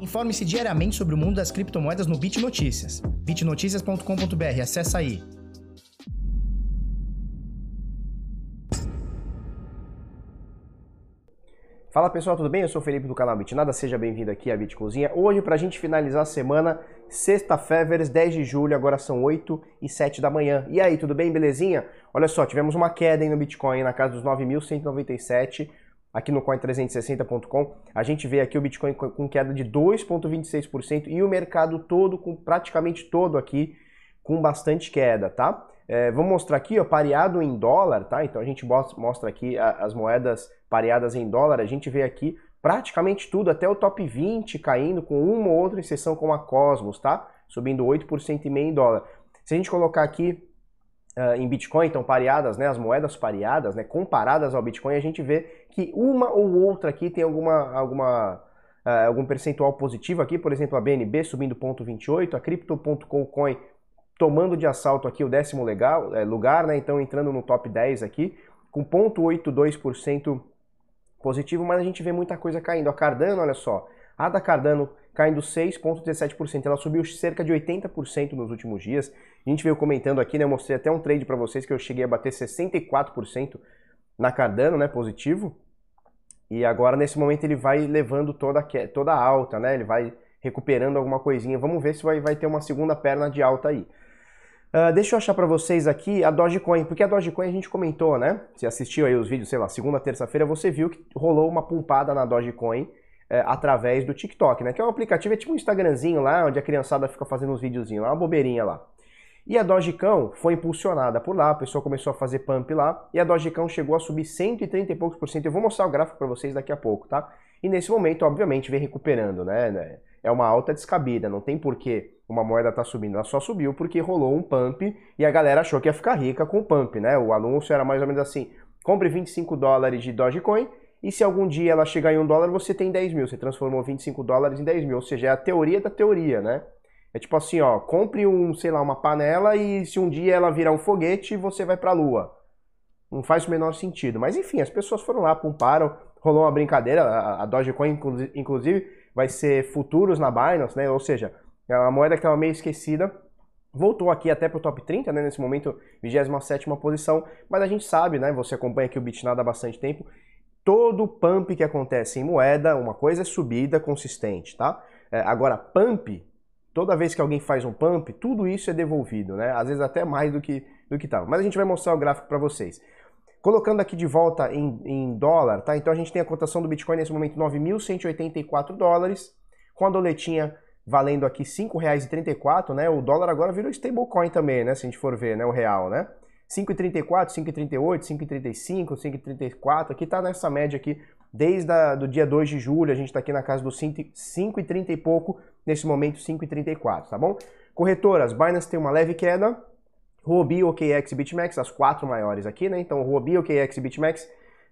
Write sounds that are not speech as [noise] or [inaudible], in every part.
Informe-se diariamente sobre o mundo das criptomoedas no Bit Notícias. bitnoticias.com.br, acessa aí. Fala pessoal, tudo bem? Eu sou o Felipe do canal Bitnada, seja bem-vindo aqui à Bitcozinha. Hoje, para a gente finalizar a semana, sexta-feira, 10 de julho, agora são 8 e 7 da manhã. E aí, tudo bem? Belezinha? Olha só, tivemos uma queda no Bitcoin na casa dos 9.197 aqui no coin360.com, a gente vê aqui o Bitcoin com queda de 2,26% e o mercado todo, com praticamente todo aqui, com bastante queda, tá? É, vamos mostrar aqui, ó, pareado em dólar, tá? Então a gente mostra aqui as moedas pareadas em dólar, a gente vê aqui praticamente tudo, até o top 20 caindo, com uma ou outra exceção como a Cosmos, tá? Subindo 8% e meio em dólar. Se a gente colocar aqui uh, em Bitcoin, então pareadas, né, as moedas pareadas, né, comparadas ao Bitcoin, a gente vê que uma ou outra aqui tem alguma, alguma, uh, algum percentual positivo aqui, por exemplo, a BNB subindo 0,28, a Crypto.com Coin tomando de assalto aqui o décimo legal, é, lugar, né, então entrando no top 10 aqui, com 0,82% positivo, mas a gente vê muita coisa caindo. A Cardano, olha só, a da Cardano caindo 6,17%. Ela subiu cerca de 80% nos últimos dias. A gente veio comentando aqui, né? Eu mostrei até um trade para vocês que eu cheguei a bater 64% na Cardano, né? Positivo. E agora, nesse momento, ele vai levando toda a, toda alta, né? Ele vai recuperando alguma coisinha. Vamos ver se vai, vai ter uma segunda perna de alta aí. Uh, deixa eu achar para vocês aqui a Dogecoin, porque a Dogecoin a gente comentou, né? Se assistiu aí os vídeos, sei lá, segunda, terça-feira, você viu que rolou uma pumpada na Dogecoin é, através do TikTok, né? Que é um aplicativo, é tipo um Instagramzinho lá, onde a criançada fica fazendo uns videozinhos lá, uma bobeirinha lá. E a Dogecão foi impulsionada por lá, a pessoa começou a fazer pump lá, e a Dogecão chegou a subir 130 e poucos por cento. Eu vou mostrar o gráfico para vocês daqui a pouco, tá? E nesse momento, obviamente, vem recuperando, né? É uma alta descabida, não tem porquê uma moeda tá subindo, ela só subiu porque rolou um pump e a galera achou que ia ficar rica com o pump, né? O anúncio era mais ou menos assim, compre 25 dólares de Dogecoin e se algum dia ela chegar em um dólar, você tem 10 mil. Você transformou 25 dólares em 10 mil. Ou seja, é a teoria da teoria, né? É tipo assim, ó, compre um, sei lá, uma panela e se um dia ela virar um foguete, você vai pra lua. Não faz o menor sentido. Mas enfim, as pessoas foram lá, pumparam, rolou uma brincadeira. A, Dogecoin, inclusive, vai ser futuros na Binance, né? Ou seja, é uma moeda que estava meio esquecida. Voltou aqui até pro top 30, né? Nesse momento, 27 posição. Mas a gente sabe, né? Você acompanha aqui o Bitnada há bastante tempo todo pump que acontece em moeda, uma coisa é subida consistente, tá? É, agora, pump, toda vez que alguém faz um pump, tudo isso é devolvido, né? Às vezes até mais do que do que estava. Mas a gente vai mostrar o gráfico para vocês. Colocando aqui de volta em, em, dólar, tá? Então a gente tem a cotação do Bitcoin nesse momento 9.184 dólares, com a doletinha valendo aqui R$ 5,34, né? O dólar agora virou stablecoin também, né? Se a gente for ver, né? O real, né? 5,34, 5,38, 5,35, 5,34, aqui está nessa média aqui, desde o do dia 2 de julho, a gente está aqui na casa dos 5,30 e pouco, nesse momento 5,34, tá bom? Corretoras, Binance tem uma leve queda, Huobi, OKX e BitMEX, as quatro maiores aqui, né? Então, Huobi, OKX e BitMEX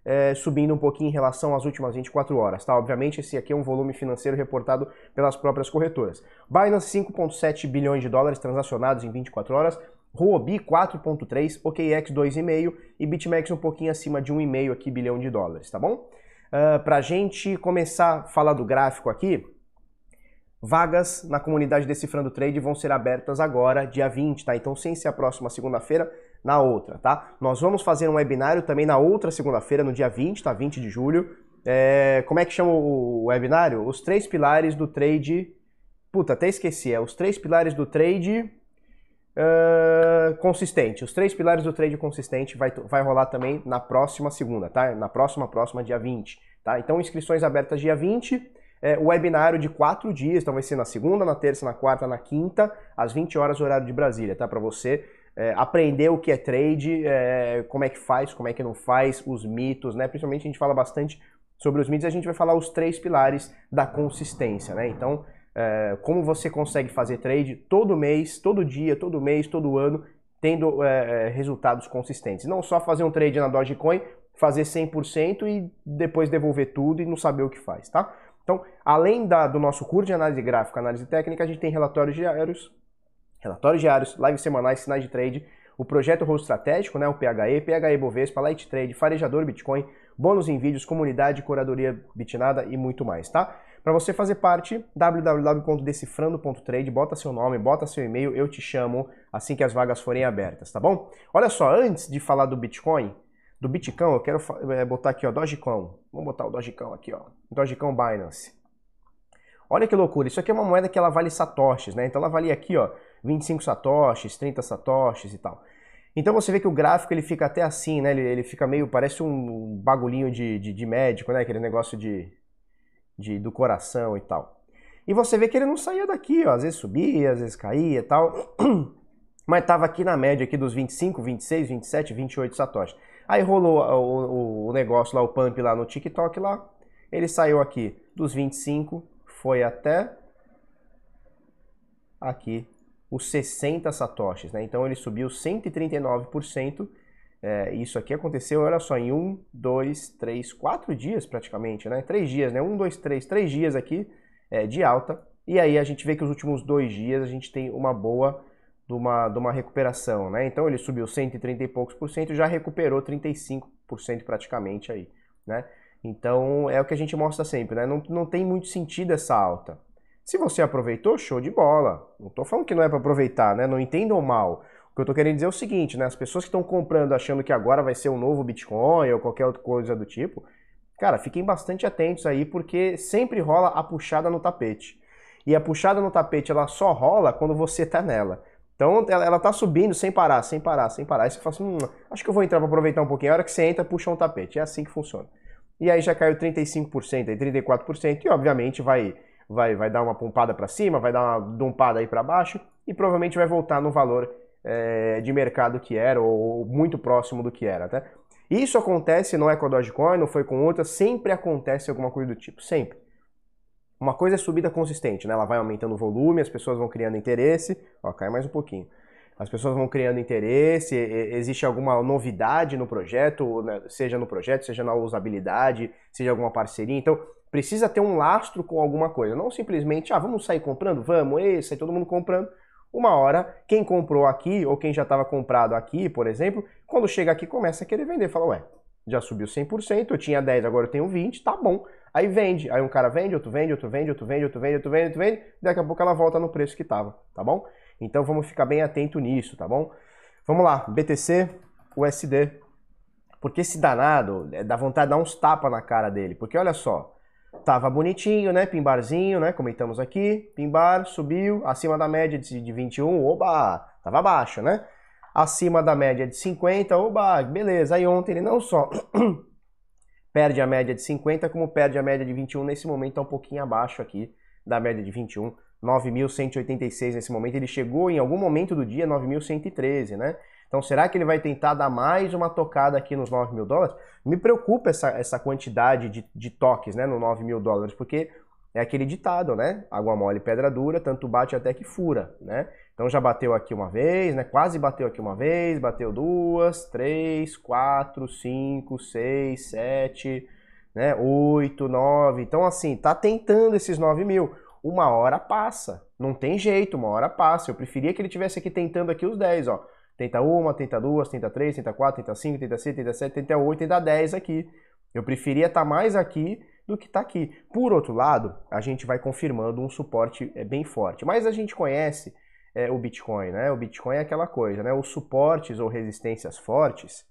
é, subindo um pouquinho em relação às últimas 24 horas, tá? Obviamente, esse aqui é um volume financeiro reportado pelas próprias corretoras. Binance, 5,7 bilhões de dólares transacionados em 24 horas, Huobi 4.3, OKX 2,5 e BitMEX um pouquinho acima de 1,5 aqui bilhão de dólares, tá bom? Uh, ah, Para a gente começar a falar do gráfico aqui, vagas na comunidade Decifrando Trade vão ser abertas agora, dia 20, tá? Então, sem ser a próxima segunda-feira, na outra, tá? Nós vamos fazer um webinário também na outra segunda-feira, no dia 20, tá? 20 de julho. É... Como é que chama o webinário? Os três pilares do trade... Puta, até esqueci. É os três pilares do trade uh, consistente. Os três pilares do trade consistente vai, vai rolar também na próxima segunda, tá? Na próxima, próxima, dia 20, tá? Então, inscrições abertas dia 20, é, o webinário de quatro dias, então vai ser na segunda, na terça, na quarta, na quinta, às 20 horas, horário de Brasília, tá? Para você é, aprender o que é trade, é, como é que faz, como é que não faz, os mitos, né? Principalmente a gente fala bastante sobre os mitos, a gente vai falar os três pilares da consistência, né? Então, é, como você consegue fazer trade todo mês, todo dia, todo mês, todo ano, tendo é, resultados consistentes. Não só fazer um trade na Dogecoin, fazer 100% e depois devolver tudo e não saber o que faz, tá? Então, além da, do nosso curso de análise gráfica, análise técnica, a gente tem relatórios diários, relatórios diários, lives semanais, sinais de trade, o projeto Rolo Estratégico, né, o PHE, PHE Bovespa, Light Trade, Farejador Bitcoin, bônus em vídeos, comunidade, curadoria bitnada e muito mais, tá? Para você fazer parte, www.decifrando.trade, bota seu nome, bota seu e-mail, eu te chamo assim que as vagas forem abertas, tá bom? Olha só, antes de falar do Bitcoin, do Bitcoin, eu quero é, botar aqui, ó, Dogecoin. Vamos botar o Dogecoin aqui, ó. Dogecoin Binance. Olha que loucura, isso aqui é uma moeda que ela vale satoshis, né? Então ela valia aqui, ó, 25 satoshis, 30 satoshis e tal. Então você vê que o gráfico ele fica até assim, né? Ele, ele fica meio, parece um bagulhinho de, de, de médico, né? Aquele negócio de, de, do coração e tal. E você vê que ele não saía daqui, ó, às vezes subia, às vezes caía e tal, [clears throat] mas estava aqui na média aqui dos 25, 26, 27, 28 satoshis. Aí rolou o, o, negócio lá, o pump lá no TikTok lá, ele saiu aqui dos 25, foi até aqui os 60 satoshis, né? Então ele subiu 139%, é, isso aqui aconteceu, olha só, em um, dois, três, quatro dias praticamente, né? Três dias, né? Um, dois, três, três dias aqui é, de alta. E aí a gente vê que os últimos dois dias a gente tem uma boa de uma, de uma recuperação, né? Então ele subiu 130 e poucos por cento, já recuperou 35% praticamente aí, né? Então é o que a gente mostra sempre, né? Não, não tem muito sentido essa alta. Se você aproveitou, show de bola. Não estou falando que não é para aproveitar, né? Não entendam mal que eu estou querendo dizer é o seguinte, né? As pessoas que estão comprando achando que agora vai ser um novo Bitcoin ou qualquer outra coisa do tipo, cara, fiquem bastante atentos aí, porque sempre rola a puxada no tapete. E a puxada no tapete, ela só rola quando você está nela. Então ela, ela tá subindo sem parar, sem parar, sem parar. Aí você fala assim, hum, acho que eu vou entrar para aproveitar um pouquinho. A hora que você entra, puxa um tapete. É assim que funciona. E aí já caiu 35%, aí 34%, e obviamente vai, vai, vai dar uma pompada para cima, vai dar uma dompada aí para baixo, e provavelmente vai voltar no valor é, de mercado que era, ou, muito próximo do que era, tá? Isso acontece, não é com a Dogecoin, não foi com outra, sempre acontece alguma coisa do tipo, sempre. Uma coisa é subida consistente, né? Ela vai aumentando o volume, as pessoas vão criando interesse, ó, cai mais um pouquinho. As pessoas vão criando interesse, existe alguma novidade no projeto, né? seja no projeto, seja na usabilidade, seja alguma parceria. Então, precisa ter um lastro com alguma coisa, não simplesmente, ah, vamos sair comprando? Vamos, esse, sai todo mundo comprando uma hora, quem comprou aqui ou quem já estava comprado aqui, por exemplo, quando chega aqui começa a querer vender. Fala, ué, já subiu 100%, eu tinha 10, agora eu tenho 20, tá bom. Aí vende, aí um cara vende, outro vende, outro vende, outro vende, outro vende, outro vende, outro vende, daqui a pouco ela volta no preço que estava, tá bom? Então vamos ficar bem atento nisso, tá bom? Vamos lá, BTC, USD. Porque esse danado, é, dá vontade de dar uns tapas na cara dele, porque olha só, Tava bonitinho, né? Pimbarzinho, né? Comentamos aqui. Pimbar subiu acima da média de 21. Oba! Tava baixo, né? Acima da média de 50. Oba! Beleza. Aí ontem ele não só [clears throat] perde a média de 50, como perde a média de 21. Nesse momento tá um pouquinho abaixo aqui da média de 21. 9.186 nesse momento. Ele chegou em algum momento do dia 9.113, né? Então, será que ele vai tentar dar mais uma tocada aqui nos 9 mil dólares? Me preocupa essa, essa quantidade de, de toques né, no 9 mil dólares, porque é aquele ditado, né? Água mole, pedra dura, tanto bate até que fura, né? Então já bateu aqui uma vez, né? Quase bateu aqui uma vez, bateu duas, três, quatro, cinco, seis, sete, né? Oito, nove. Então assim, tá tentando esses 9 mil. Uma hora passa. Não tem jeito, uma hora passa. Eu preferia que ele tivesse aqui tentando aqui os 10, ó. Tenta uma, tenta duas, tenta três, tenta quatro, tenta cinco, tenta seis, tenta sete, tenta oito, tenta dez aqui. Eu preferia estar tá mais aqui do que tá aqui. Por outro lado, a gente vai confirmando um suporte é, bem forte. Mas a gente conhece é, o Bitcoin, né? O Bitcoin é aquela coisa, né? Os suportes ou resistências fortes,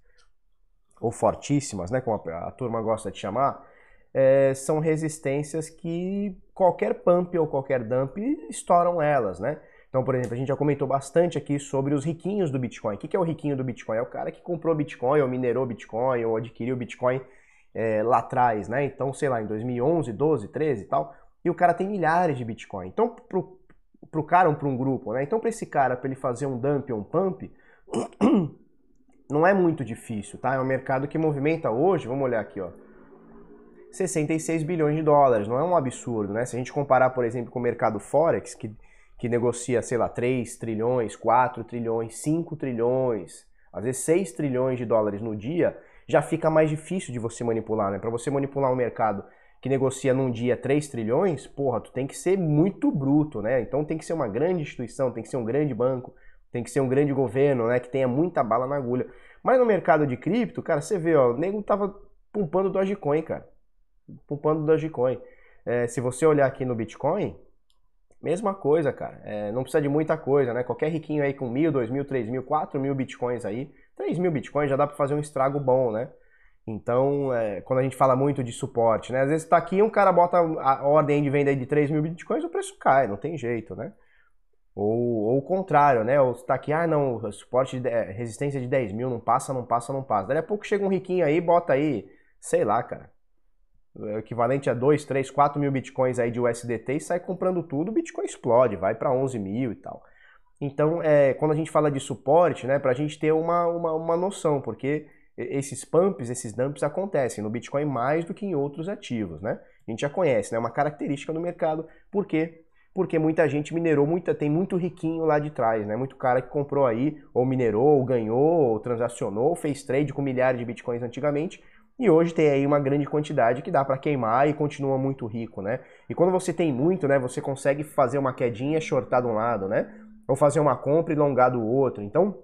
ou fortíssimas, né? Como a, a turma gosta de chamar, é, são resistências que qualquer pump ou qualquer dump estouram elas, né? Então, por exemplo, a gente já comentou bastante aqui sobre os riquinhos do Bitcoin. O que é o riquinho do Bitcoin? É o cara que comprou Bitcoin, ou minerou Bitcoin, ou adquiriu Bitcoin é, lá atrás, né? Então, sei lá, em 2011, 12, 13 e tal. E o cara tem milhares de Bitcoin. Então, pro, pro cara ou para um grupo, né? Então, para esse cara, para ele fazer um dump ou um pump, [clears throat] não é muito difícil, tá? É um mercado que movimenta hoje, vamos olhar aqui, ó. 66 bilhões de dólares, não é um absurdo, né? Se a gente comparar, por exemplo, com o mercado Forex, que que negocia, sei lá, 3 trilhões, 4 trilhões, 5 trilhões, às vezes 6 trilhões de dólares no dia, já fica mais difícil de você manipular, né? Para você manipular um mercado que negocia num dia 3 trilhões, porra, tu tem que ser muito bruto, né? Então tem que ser uma grande instituição, tem que ser um grande banco, tem que ser um grande governo, né? Que tenha muita bala na agulha. Mas no mercado de cripto, cara, você vê, ó, o nego tava pumpando Dogecoin, cara. Pumpando Dogecoin. é, se você olhar aqui no Bitcoin, mesma coisa, cara. É, não precisa de muita coisa, né? Qualquer riquinho aí com mil, dois mil, três mil, quatro mil Bitcoins aí, três mil Bitcoins já dá para fazer um estrago bom, né? Então, é, quando a gente fala muito de suporte, né? Às vezes tá aqui um cara bota a ordem de venda aí de 3 mil bitcoins, o preço cai, não tem jeito, né? Ou, ou o contrário, né? Ou está aqui, ah, não, suporte de, é, resistência de 10 mil, não passa, não passa, não passa. Daí a pouco chega um riquinho aí, bota aí, sei lá, cara, equivalente a 2, 3, 4 mil bitcoins aí de USDT e sai comprando tudo, o Bitcoin explode, vai para 11 mil e tal. Então, é, quando a gente fala de suporte, né, para a gente ter uma, uma, uma noção, porque esses pumps, esses dumps acontecem no Bitcoin mais do que em outros ativos, né? A gente já conhece, né? Uma característica do mercado. Por quê? Porque muita gente minerou, muita, tem muito riquinho lá de trás, né? Muito cara que comprou aí, ou minerou, ou ganhou, ou transacionou, ou fez trade com milhares de bitcoins antigamente, e hoje tem aí uma grande quantidade que dá para queimar e continua muito rico, né? E quando você tem muito, né, você consegue fazer uma quedinha, shortar de um lado, né? Ou fazer uma compra e longar do outro. Então,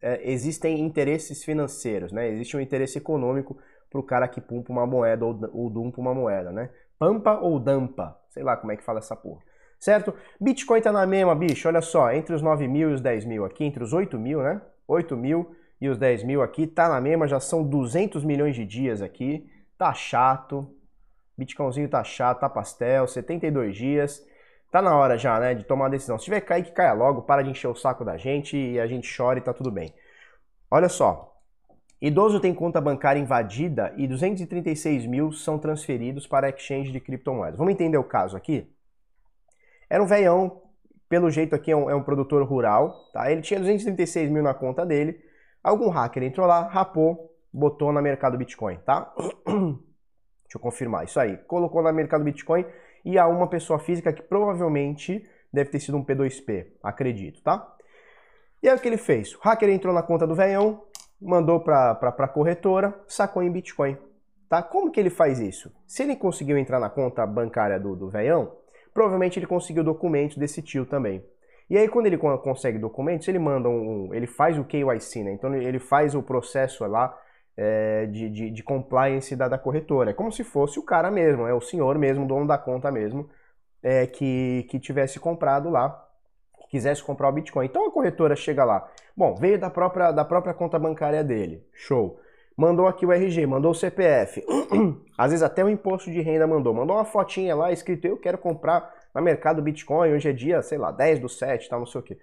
é, existem interesses financeiros, né? Existe um interesse econômico para o cara que pumpa uma moeda ou, ou dumpa uma moeda, né? Pampa ou dampa, sei lá como é que fala essa porra. Certo? Bitcoin tá na mesma, bicho, olha só, entre os 9 mil e os 10 mil aqui, entre os 8 mil, né? 8 mil e os 10 mil aqui, tá na mesma, já são 200 milhões de dias aqui, tá chato, Bitcoinzinho tá chato, tá pastel, 72 dias, tá na hora já, né, de tomar decisão. Se tiver cair, que caia logo, para de encher o saco da gente e a gente chora e tá tudo bem. Olha só, idoso tem conta bancária invadida e 236 mil são transferidos para exchange de criptomoedas. Vamos entender o caso aqui? Era um veião, pelo jeito aqui é um, é um produtor rural, tá? Ele tinha 236 mil na conta dele, algum hacker entrou lá, rapou, botou na mercado Bitcoin, tá? [clears throat] Deixa eu confirmar, isso aí. Colocou na mercado Bitcoin e a uma pessoa física que provavelmente deve ter sido um P2P, acredito, tá? E aí o que ele fez? O hacker entrou na conta do velhão, mandou para a corretora, sacou em Bitcoin. Tá? Como que ele faz isso? Se ele conseguiu entrar na conta bancária do, do velhão, provavelmente ele conseguiu documentos desse tio também. E aí quando ele consegue documentos, ele manda um, ele faz o KYC, né? Então ele faz o processo lá é, de, de, de, compliance da, da, corretora. É como se fosse o cara mesmo, é o senhor mesmo, dono da conta mesmo, é, que, que tivesse comprado lá, quisesse comprar o Bitcoin. Então a corretora chega lá, bom, veio da própria, da própria conta bancária dele, show. Mandou aqui o RG, mandou o CPF, [clears throat] às vezes até o imposto de renda mandou, mandou uma fotinha lá escrito eu quero comprar na mercado Bitcoin, hoje é dia, sei lá, 10 do 7, tal, não sei o que.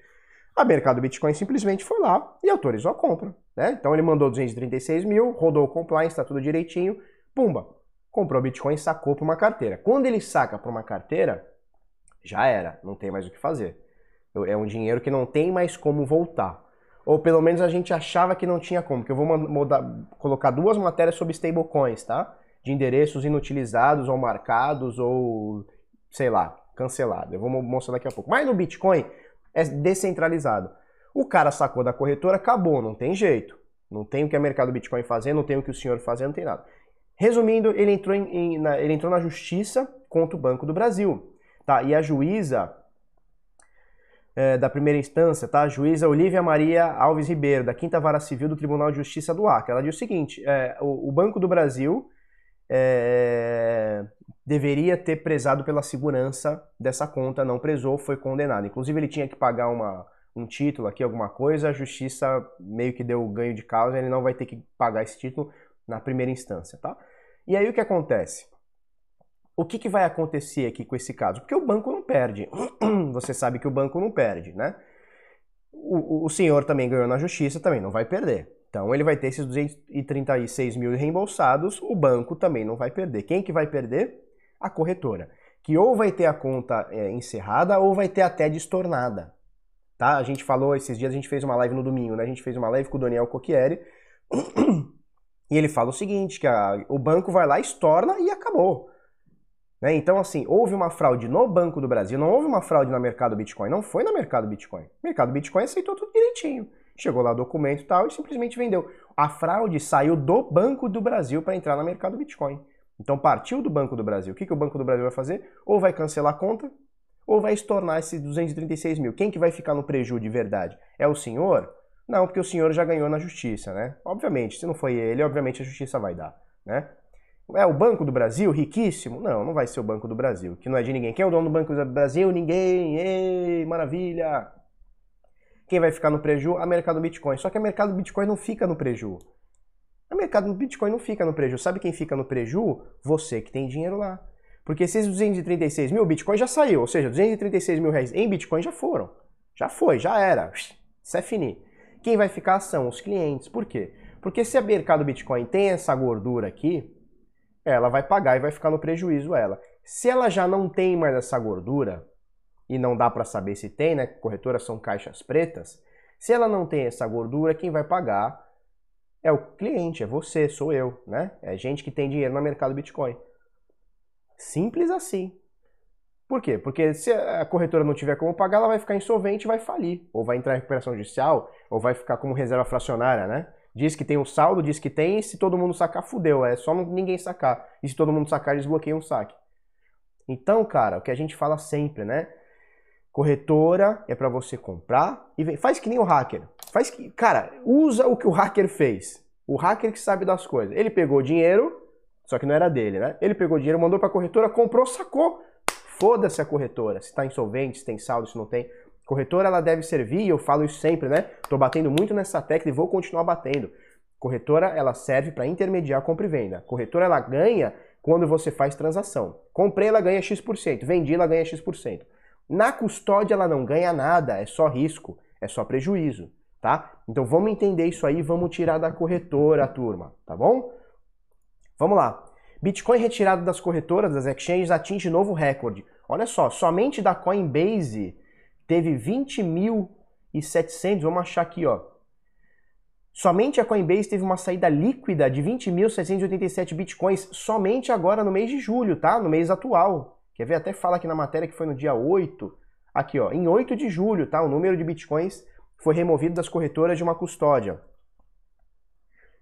A mercado Bitcoin simplesmente foi lá e autorizou a compra. Né? Então ele mandou 236 mil, rodou o compliance, está tudo direitinho, pumba, comprou Bitcoin e sacou para uma carteira. Quando ele saca para uma carteira, já era, não tem mais o que fazer. É um dinheiro que não tem mais como voltar. Ou pelo menos a gente achava que não tinha como, que eu vou mudar, colocar duas matérias sobre stablecoins, tá? De endereços inutilizados ou marcados ou, sei lá, cancelado. Eu vou mostrar daqui a pouco. Mas no Bitcoin é descentralizado. O cara sacou da corretora, acabou, não tem jeito. Não tem o que a mercado Bitcoin fazer, não tem o que o senhor fazer, não tem nada. Resumindo, ele entrou, em, em, na, ele entrou na justiça contra o Banco do Brasil. Tá? E a juíza é, da primeira instância, tá? a juíza Olivia Maria Alves Ribeiro, da Quinta Vara Civil do Tribunal de Justiça do Acre, ela disse o seguinte: é, o, o, Banco do Brasil é, deveria ter prezado pela segurança dessa conta, não prezou, foi condenado. Inclusive, ele tinha que pagar uma, um título aqui, alguma coisa, a justiça meio que deu ganho de causa, ele não vai ter que pagar esse título na primeira instância, tá? E aí o que acontece? O que, que vai acontecer aqui com esse caso? Porque o banco não perde. [clears throat] Você sabe que o banco não perde, né? O, o, senhor também ganhou na justiça, também não vai perder. Então ele vai ter esses 236 mil reembolsados, o banco também não vai perder. Quem que vai perder? A corretora. Que ou vai ter a conta é, encerrada ou vai ter até destornada tá? A gente falou esses dias, a gente fez uma live no domingo, né? A gente fez uma live com o Daniel Cocchieri. [clears throat] E ele fala o seguinte, que a, o banco vai lá, estorna e acabou. Né? Então, assim, houve uma fraude no Banco do Brasil, não houve uma fraude no mercado Bitcoin, não foi no mercado Bitcoin. O mercado Bitcoin aceitou tudo direitinho. Chegou lá o documento e tal e simplesmente vendeu. A fraude saiu do Banco do Brasil para entrar no mercado Bitcoin. Então partiu do Banco do Brasil. O que, que o Banco do Brasil vai fazer? Ou vai cancelar a conta, ou vai estornar esses 236 mil? Quem que vai ficar no prejuízo de verdade? É o senhor? Não, porque o senhor já ganhou na justiça, né? Obviamente, se não foi ele, obviamente a justiça vai dar, né? É o Banco do Brasil, riquíssimo? Não, não vai ser o Banco do Brasil, que não é de ninguém. Quem é o dono do Banco do Brasil? Ninguém. Ei, maravilha! Quem vai ficar no preju? A mercado Bitcoin. Só que a mercado Bitcoin não fica no preju. A mercado Bitcoin não fica no preju. Sabe quem fica no preju? Você que tem dinheiro lá. Porque esses 236 mil Bitcoin já saiu, ou seja, 236 mil reais em Bitcoin já foram. Já foi, já era. Isso é fini. Quem vai ficar são os clientes. Por quê? Porque se a mercado Bitcoin tem essa gordura aqui, ela vai pagar e vai ficar no prejuízo ela. Se ela já não tem mais essa gordura, e não dá para saber se tem, né? Corretoras são caixas pretas. Se ela não tem essa gordura, quem vai pagar é o cliente, é você, sou eu, né? É gente que tem dinheiro no mercado Bitcoin. Simples assim. Por quê? Porque se a corretora não tiver como pagar, ela vai ficar insolvente e vai falir. Ou vai entrar em recuperação judicial, ou vai ficar como reserva fracionária, né? Diz que tem um saldo, diz que tem, e se todo mundo sacar, fudeu. É só ninguém sacar. E se todo mundo sacar, desbloqueia um saque. Então, cara, o que a gente fala sempre, né? Corretora é para você comprar e vem. Faz que nem o hacker. Faz que, cara, usa o que o hacker fez. O hacker que sabe das coisas. Ele pegou dinheiro, só que não era dele, né? Ele pegou dinheiro, mandou para a corretora, comprou, sacou. Foda-se a corretora. Se está insolvente, se tem saldo, se não tem. Corretora ela deve servir, eu falo isso sempre, né? Tô batendo muito nessa tecla e vou continuar batendo. Corretora ela serve para intermediar compra e venda. Corretora ela ganha quando você faz transação. Comprei, ela ganha X%, vendi, ela ganha X%. Na custódia ela não ganha nada, é só risco, é só prejuízo, tá? Então vamos entender isso aí, vamos tirar da corretora, turma, tá bom? Vamos lá. Bitcoin retirado das corretoras, das exchanges, atinge novo recorde. Olha só, somente da Coinbase teve 20.700, vamos achar aqui, ó. Somente a Coinbase teve uma saída líquida de 20.787 bitcoins somente agora no mês de julho, tá? No mês atual. Quer ver? Até fala aqui na matéria que foi no dia 8. Aqui, ó, em 8 de julho, tá? O número de bitcoins foi removido das corretoras de uma custódia.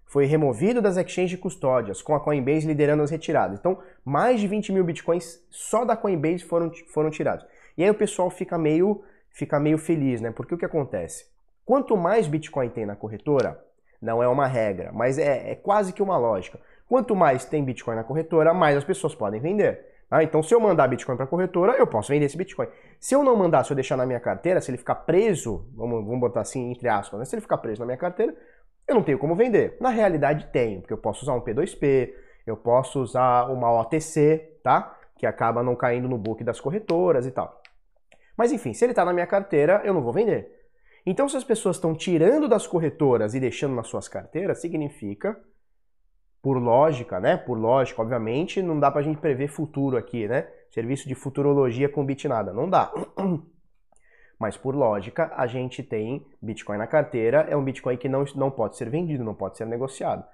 Foi removido das exchanges de custódias, com a Coinbase liderando as retiradas. Então, mais de 20 mil bitcoins só da Coinbase foram, foram tirados. E aí o pessoal fica meio, fica meio feliz, né? Porque o que acontece? Quanto mais bitcoin tem na corretora, não é uma regra, mas é, é quase que uma lógica. Quanto mais tem bitcoin na corretora, mais as pessoas podem vender. Ah, então, se eu mandar Bitcoin para a corretora, eu posso vender esse Bitcoin. Se eu não mandar, se eu deixar na minha carteira, se ele ficar preso, vamos, vamos botar assim entre aspas, né? se ele ficar preso na minha carteira, eu não tenho como vender. Na realidade, tenho, porque eu posso usar um P2P, eu posso usar uma OTC, tá? Que acaba não caindo no book das corretoras e tal. Mas enfim, se ele está na minha carteira, eu não vou vender. Então, se as pessoas estão tirando das corretoras e deixando nas suas carteiras, significa por lógica, né? Por lógica, obviamente, não dá pra gente prever futuro aqui, né? Serviço de futurologia com Bitnada, não dá. [clears throat] Mas por lógica, a gente tem Bitcoin na carteira, é um Bitcoin que não, não pode ser vendido, não pode ser negociado.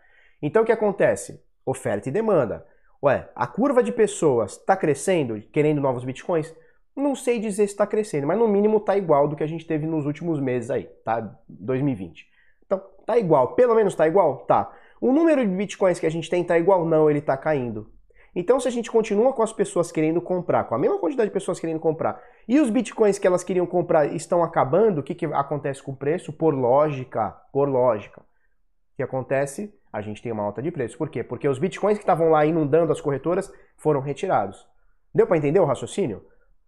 Então o que acontece? Oferta e demanda. Ué, a curva de pessoas está crescendo, querendo novos Bitcoins? Não sei dizer se está crescendo, mas no mínimo está igual do que a gente teve nos últimos meses aí, tá? 2020. Então, tá igual, pelo menos tá igual? Tá. O número de bitcoins que a gente tem está igual? Não, ele está caindo. Então, se a gente continua com as pessoas querendo comprar, com a mesma quantidade de pessoas querendo comprar, e os bitcoins que elas queriam comprar estão acabando, o que, que acontece com o preço? Por lógica, por lógica. O que acontece? A gente tem uma alta de preço. Por quê? Porque os bitcoins que estavam lá inundando as corretoras foram retirados. Deu para entender o raciocínio?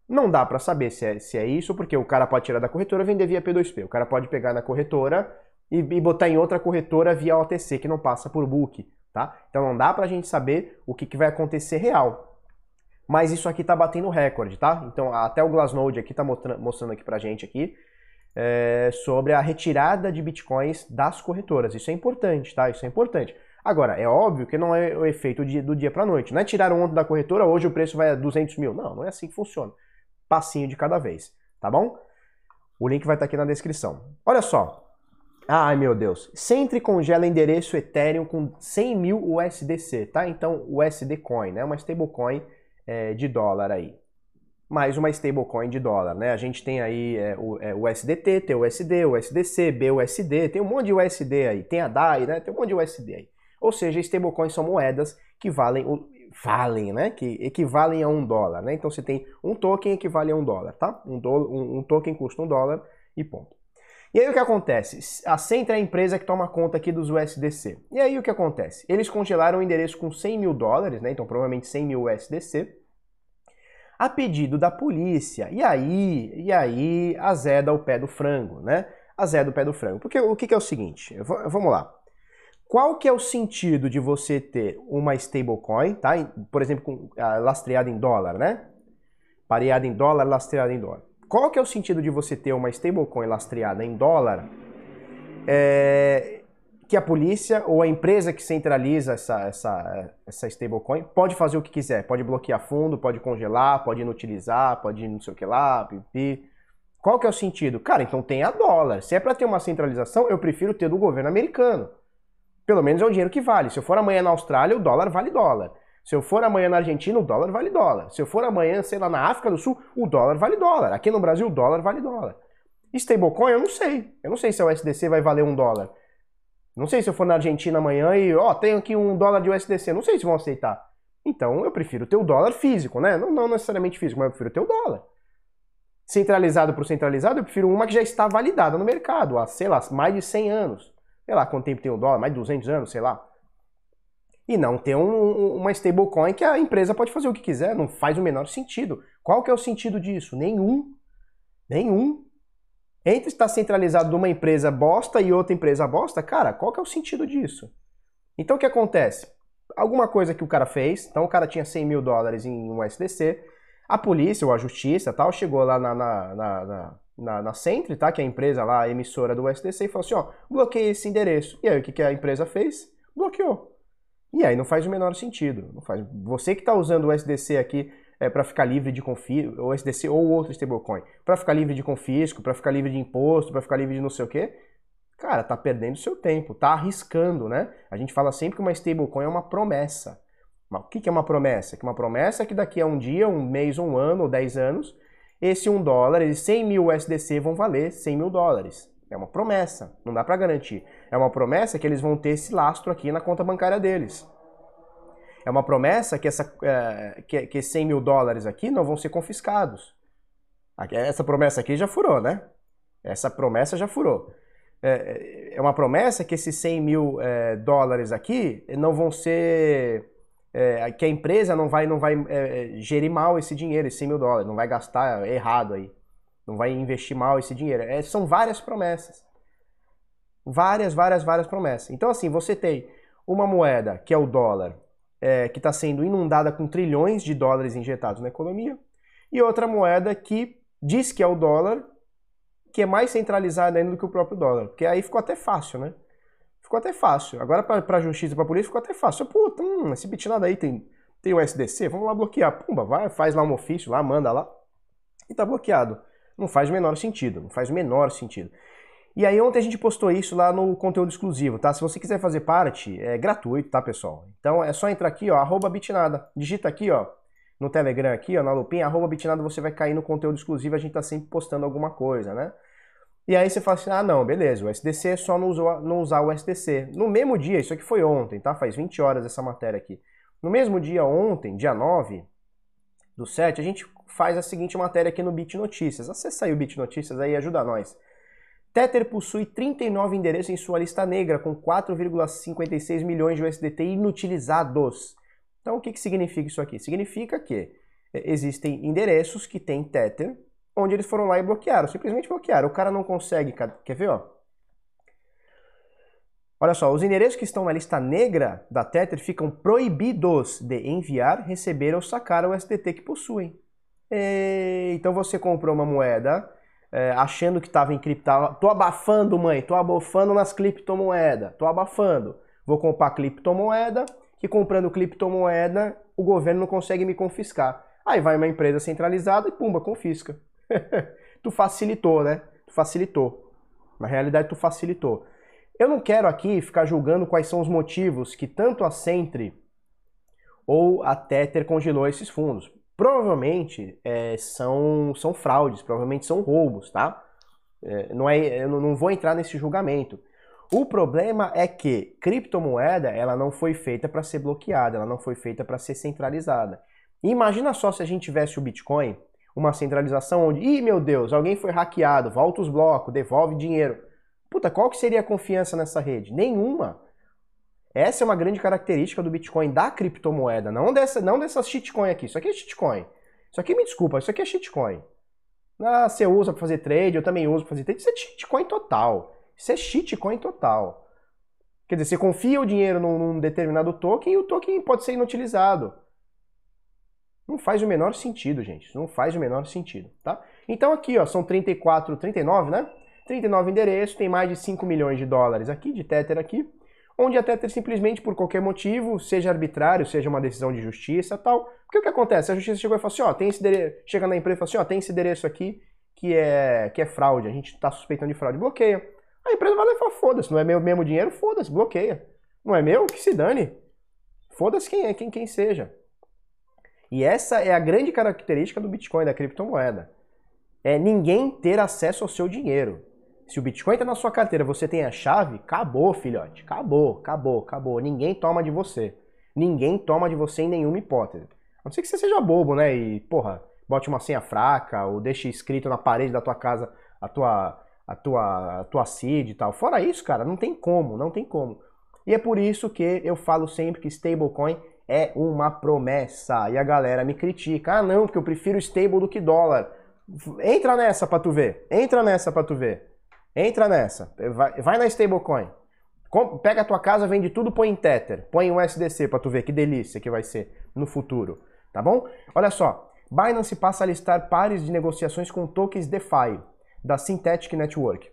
Não dá para saber se é, se é isso, porque o cara pode tirar da corretora e vender via P2P. O cara pode pegar na corretora e, e botar em outra corretora via OTC, que não passa por book, tá? Então não dá pra gente saber o que, que vai acontecer real. Mas isso aqui tá batendo recorde, tá? Então até o Glassnode aqui tá mostrando aqui pra gente aqui é, sobre a retirada de bitcoins das corretoras. Isso é importante, tá? Isso é importante. Agora, é óbvio que não é o efeito do dia para noite. Não é tirar ontem da corretora, hoje o preço vai a 200 mil. Não, não é assim que funciona. Passinho de cada vez, tá bom? O link vai estar aqui na descrição. Olha só, Ai meu Deus. Sempre congela endereço Ethereum com 100 mil USDC, tá? Então, USD Coin, né? Uma stablecoin é, de dólar aí. Mais uma stablecoin de dólar, né? A gente tem aí é, o é, USDT, tem USD, USDC, BUSD, tem um monte de USD aí. Tem a DAI, né? Tem um monte de USD aí. Ou seja, stablecoins são moedas que valem, valem, né? Que equivalem a um dólar, né? Então você tem um token equivale a um dólar, tá? Um, do, um, um token custa um dólar e ponto. E aí o que acontece? A Centra é a empresa que toma conta aqui dos USDC. E aí o que acontece? Eles congelaram o endereço com 100 mil dólares, né? Então provavelmente 100 mil USDC, a pedido da polícia. E aí, e aí azeda o pé do frango, né? Azeda o pé do frango. Porque o que, que é o seguinte? Vamos lá. Qual que é o sentido de você ter uma stablecoin, tá? Por exemplo, com, ah, lastreada em dólar, né? Pareada em dólar, lastreada em dólar. Qual que é o sentido de você ter uma stablecoin lastreada em dólar é, que a polícia ou a empresa que centraliza essa, essa, essa stablecoin pode fazer o que quiser, pode bloquear fundo, pode congelar, pode inutilizar, pode não sei o que lá, pipi. Qual que é o sentido? Cara, então tenha dólar. Se é para ter uma centralização, eu prefiro ter do governo americano. Pelo menos é o dinheiro que vale. Se eu for amanhã na Austrália, o dólar vale dólar. Se eu for amanhã na Argentina, o dólar vale dólar. Se eu for amanhã, sei lá, na África do Sul, o dólar vale dólar. Aqui no Brasil, o dólar vale dólar. Stablecoin, eu não sei. Eu não sei se o USDC vai valer um dólar. Não sei se eu for na Argentina amanhã e, ó, tenho aqui um dólar de USDC. Não sei se vão aceitar. Então, eu prefiro ter o dólar físico, né? Não, não necessariamente físico, mas eu prefiro ter o dólar. Centralizado por centralizado, eu prefiro uma que já está validada no mercado há, sei lá, mais de 100 anos. Sei lá quanto tempo tem o dólar, mais de 200 anos, sei lá e não ter um, uma stablecoin que a empresa pode fazer o que quiser, não faz o menor sentido. Qual que é o sentido disso? Nenhum. Nenhum. Entre estar centralizado de uma empresa bosta e outra empresa bosta, cara, qual que é o sentido disso? Então o que acontece? Alguma coisa que o cara fez, então o cara tinha 100 mil dólares em um SDC, a polícia ou a justiça tal chegou lá na, na, na, na, na, na Centre, tá? que é a empresa lá, a emissora do SDC, e falou assim, ó, bloqueei esse endereço. E aí o que, que a empresa fez? Bloqueou. E aí não faz o menor sentido. Não faz. Você que está usando o SDC aqui é, para ficar livre de confisco, o SDC ou outro stablecoin, para ficar livre de confisco, para ficar livre de imposto, para ficar livre de não sei o quê, cara, tá perdendo seu tempo, tá arriscando, né? A gente fala sempre que uma stablecoin é uma promessa. Mas o que é uma promessa? Que uma promessa é que daqui a um dia, um mês, um ano ou dez anos, esse um dólar, esses 100 mil USDC vão valer 100 mil dólares. É uma promessa, não dá para garantir. É uma promessa que eles vão ter esse lastro aqui na conta bancária deles. É uma promessa que, essa, é, que, que 100 mil dólares aqui não vão ser confiscados. Essa promessa aqui já furou, né? Essa promessa já furou. É, é uma promessa que esses 100 mil é, dólares aqui não vão ser. É, que a empresa não vai, não vai é, gerir mal esse dinheiro, esses 100 mil dólares, não vai gastar errado aí não vai investir mal esse dinheiro. É, são várias promessas. Várias, várias, várias promessas. Então, assim, você tem uma moeda, que é o dólar, é, que está sendo inundada com trilhões de dólares injetados na economia, e outra moeda que diz que é o dólar, que é mais centralizada ainda do que o próprio dólar. Porque aí ficou até fácil, né? Ficou até fácil. Agora, para a justiça e para a polícia, ficou até fácil. Puta, hum, esse bitnado aí tem, tem o SDC, vamos lá bloquear. Pumba, vai, faz lá um ofício, lá, manda lá. E tá bloqueado. Não faz o menor sentido, não faz o menor sentido. E aí ontem a gente postou isso lá no conteúdo exclusivo, tá? Se você quiser fazer parte, é gratuito, tá, pessoal? Então é só entrar aqui, ó, arroba bitnada. Digita aqui, ó, no Telegram aqui, ó, na lupinha, arroba bitnada, você vai cair no conteúdo exclusivo, a gente tá sempre postando alguma coisa, né? E aí você fala assim, ah não, beleza, o SDC é só não não usar o SDC. No mesmo dia, isso aqui foi ontem, tá? Faz 20 horas essa matéria aqui. No mesmo dia ontem, dia 9 do 7, a gente faz a seguinte matéria aqui no Bit Notícias. Acesse aí o Bit Notícias aí ajuda nós. Tether possui 39 endereços em sua lista negra, com 4,56 milhões de USDT inutilizados. Então, o que, que significa isso aqui? Significa que é, existem endereços que têm Tether, onde eles foram lá e bloquearam, simplesmente bloquearam. O cara não consegue, quer ver, ó? Olha só, os endereços que estão na lista negra da Tether ficam proibidos de enviar, receber ou sacar o USDT que possuem. E, então você comprou uma moeda é, achando que estava encriptada. Tô abafando, mãe, tô abafando nas criptomoedas. Tô abafando. Vou comprar criptomoeda, que comprando criptomoeda o governo não consegue me confiscar. Aí vai uma empresa centralizada e pumba, confisca. [laughs] tu facilitou, né? Tu facilitou. Na realidade, tu facilitou. Eu não quero aqui ficar julgando quais são os motivos que tanto a Centre ou a Tether congelou esses fundos provavelmente é, são, são fraudes, provavelmente são roubos, tá? É, não é, eu não vou entrar nesse julgamento. O problema é que criptomoeda ela não foi feita para ser bloqueada, ela não foi feita para ser centralizada. imagina só se a gente tivesse o Bitcoin, uma centralização onde, ih, meu Deus, alguém foi hackeado, volta os blocos, devolve dinheiro. Puta, qual que seria a confiança nessa rede? Nenhuma. Essa é uma grande característica do Bitcoin, da criptomoeda, não dessa, não dessas shitcoin aqui. Isso aqui é shitcoin. Isso aqui me desculpa, isso aqui é shitcoin. Ah, você usa para fazer trade, eu também uso para fazer trade. Isso é shitcoin total. Isso é shitcoin total. Quer dizer, você confia o dinheiro num, num determinado token e o token pode ser inutilizado. Não faz o menor sentido, gente. Não faz o menor sentido, tá? Então aqui, ó, são 34, 39, né? 39 endereços, tem mais de 5 milhões de dólares aqui, de Tether aqui, onde a Tether simplesmente, por qualquer motivo, seja arbitrário, seja uma decisão de justiça tal. Porque o que acontece? A justiça chegou e falou assim, ó, tem esse endereço, chega na empresa e fala assim, ó, tem esse endereço aqui que é, que é fraude, a gente está suspeitando de fraude, bloqueia. A empresa vai lá e fala, foda-se, não é meu mesmo dinheiro, foda-se, bloqueia. Não é meu? Que se dane. Foda-se quem é, quem, quem seja. E essa é a grande característica do Bitcoin, da criptomoeda. É ninguém ter acesso ao seu dinheiro. Se o Bitcoin está na sua carteira, você tem a chave, acabou, filhote. Acabou, acabou, acabou. Ninguém toma de você. Ninguém toma de você em nenhuma hipótese. A não ser que você seja bobo, né? E, porra, bote uma senha fraca ou deixe escrito na parede da tua casa a tua a tua, a tua seed e tal. Fora isso, cara, não tem como, não tem como. E é por isso que eu falo sempre que stablecoin é uma promessa. E a galera me critica. Ah, não, porque eu prefiro stable do que dólar. Entra nessa pra tu ver. Entra nessa pra tu ver. Entra nessa. Vai, vai na stablecoin. Pega a tua casa, vende tudo, põe em Tether. Põe um SDC pra tu ver que delícia que vai ser no futuro. Tá bom? Olha só. Binance passa a listar pares de negociações com tokens DeFi da Synthetic Network.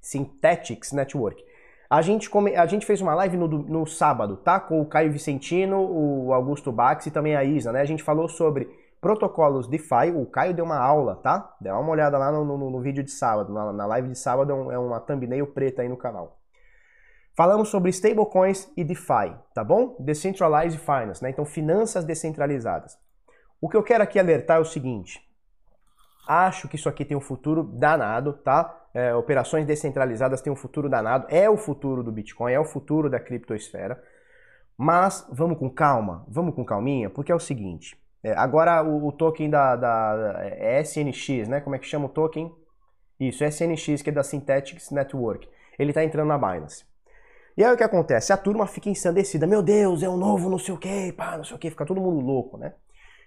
Synthetics Network. A gente, come... a gente fez uma live no, no sábado, tá? Com o Caio Vicentino, o Augusto Bax e também a Isa, né? A gente falou sobre protocolos DeFi. O Caio deu uma aula, tá? Dê uma olhada lá no, no, no vídeo de sábado. Na, na, live de sábado é, é uma thumbnail preta aí no canal. Falamos sobre stablecoins e DeFi, tá bom? Decentralized Finance, né? Então, finanças descentralizadas. O que eu quero aqui alertar é o seguinte: Acho que isso aqui tem um futuro danado, tá? É, operações descentralizadas têm um futuro danado. É o futuro do Bitcoin, é o futuro da criptosfera. Mas vamos com calma, vamos com calminha, porque é o seguinte. É, agora o, o, token da, da é SNX, né? Como é que chama o token? Isso, SNX, que é da Synthetics Network. Ele está entrando na Binance. E aí o que acontece? A turma fica ensandecida. Meu Deus, é um novo não sei o que, pá, não sei o que. Fica todo mundo louco, né?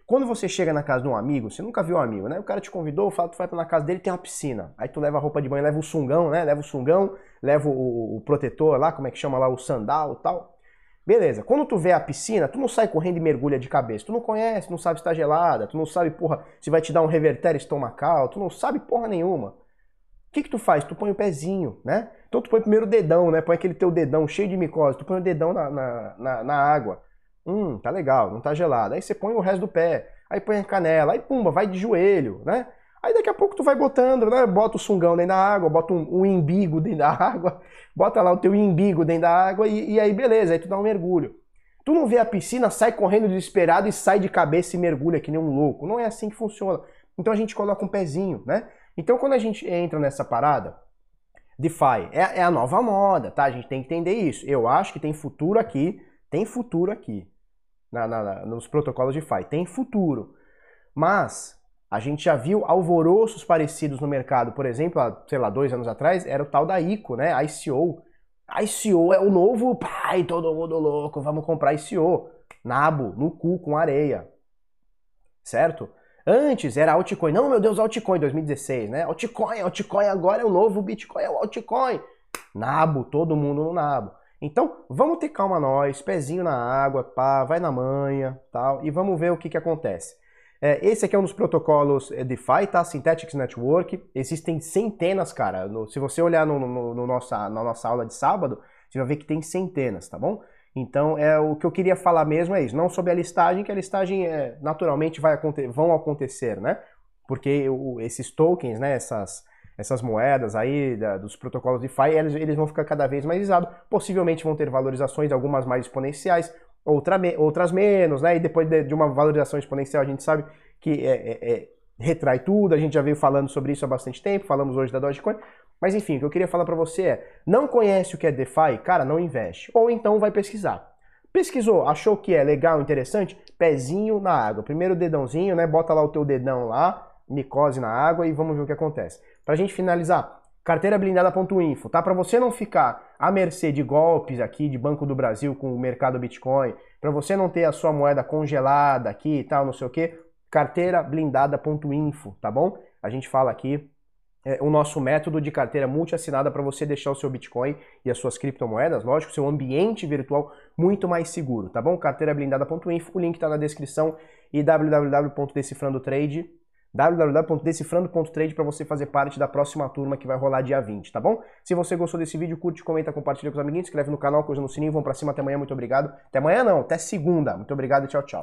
Quando você chega na casa de um amigo, você nunca viu um amigo, né? O cara te convidou, fala, tu vai na casa dele, tem uma piscina. Aí tu leva a roupa de banho, leva o sungão, né? Leva o sungão, leva o, o protetor lá, como é que chama lá, o sandal e tal. Beleza, quando tu vê a piscina, tu não sai correndo e mergulha de cabeça. Tu não conhece, não sabe se tá gelada, tu não sabe, porra, se vai te dar um revertério estomacal, tu não sabe porra nenhuma. O que que tu faz? Tu põe o pezinho, né? Então tu põe primeiro o dedão, né? Põe aquele teu dedão cheio de micose, tu põe o dedão na, na, na, na água. Hum, tá legal, não tá gelado. Aí você põe o resto do pé, aí põe a canela, aí pumba, vai de joelho, né? Aí daqui a pouco tu vai botando, né? Bota o sungão dentro da água, bota um, um imbigo dentro da [laughs] água, bota lá o teu imbigo dentro da água e, e, aí beleza, aí tu dá um mergulho. Tu não vê a piscina, sai correndo desesperado e sai de cabeça e mergulha que nem um louco. Não é assim que funciona. Então a gente coloca um pezinho, né? Então quando a gente entra nessa parada, DeFi é, é a nova moda, tá? A gente tem que entender isso. Eu acho que tem futuro aqui, tem futuro aqui na, na, nos protocolos de FI. Tem futuro. Mas a gente já viu alvoroços parecidos no mercado. Por exemplo, há, sei lá, dois anos atrás, era o tal da ICO, né? ICO. ICO é o novo, pai, todo mundo louco, vamos comprar ICO. Nabo, no cu, com areia. Certo? Antes era altcoin. Não, meu Deus, altcoin 2016, né? Altcoin, altcoin agora é o novo Bitcoin, é o altcoin. Nabo, todo mundo no nabo. Então, vamos ter calma nós, pezinho na água, pá, vai na manha, tal, e vamos ver o que, que acontece. É, esse aqui é um dos protocolos é, DeFi, tá? Synthetics Network. Existem centenas, cara. No, se você olhar no, no, no, nossa, na nossa aula de sábado, você vai ver que tem centenas, tá bom? Então, é o que eu queria falar mesmo é isso. Não sobre a listagem, que a listagem é, naturalmente vai vão acontecer, né? Porque o, esses tokens, né, essas, essas moedas aí da, dos protocolos DeFi, eles, eles vão ficar cada vez mais usados. Possivelmente vão ter valorizações, algumas mais exponenciais, outra, outras menos, né? E depois de, de, uma valorização exponencial, a gente sabe que é, é, é, retrai tudo. A gente já veio falando sobre isso há bastante tempo, falamos hoje da Dogecoin. Mas enfim, o que eu queria falar para você é: não conhece o que é DeFi? Cara, não investe. Ou então vai pesquisar. Pesquisou, achou que é legal, interessante? Pezinho na água. Primeiro dedãozinho, né? Bota lá o teu dedão lá, micose na água e vamos ver o que acontece. Pra gente finalizar, carteirablindada.info, tá? Para você não ficar à mercê de golpes aqui de Banco do Brasil com o mercado Bitcoin, para você não ter a sua moeda congelada aqui e tal, não sei o que, carteirablindada.info, tá bom? A gente fala aqui é, o nosso método de carteira multiassinada para você deixar o seu Bitcoin e as suas criptomoedas, lógico, seu ambiente virtual muito mais seguro, tá bom? Carteirablindada.info, o link está na descrição e www.decifrandotrade www.decifrando.trade para você fazer parte da próxima turma que vai rolar dia 20, tá bom? Se você gostou desse vídeo, curte, comenta, compartilha com os amiguinhos, inscreve no canal, coisa no sininho, vamos para cima até amanhã, muito obrigado. Até amanhã não, até segunda. Muito obrigado e tchau, tchau.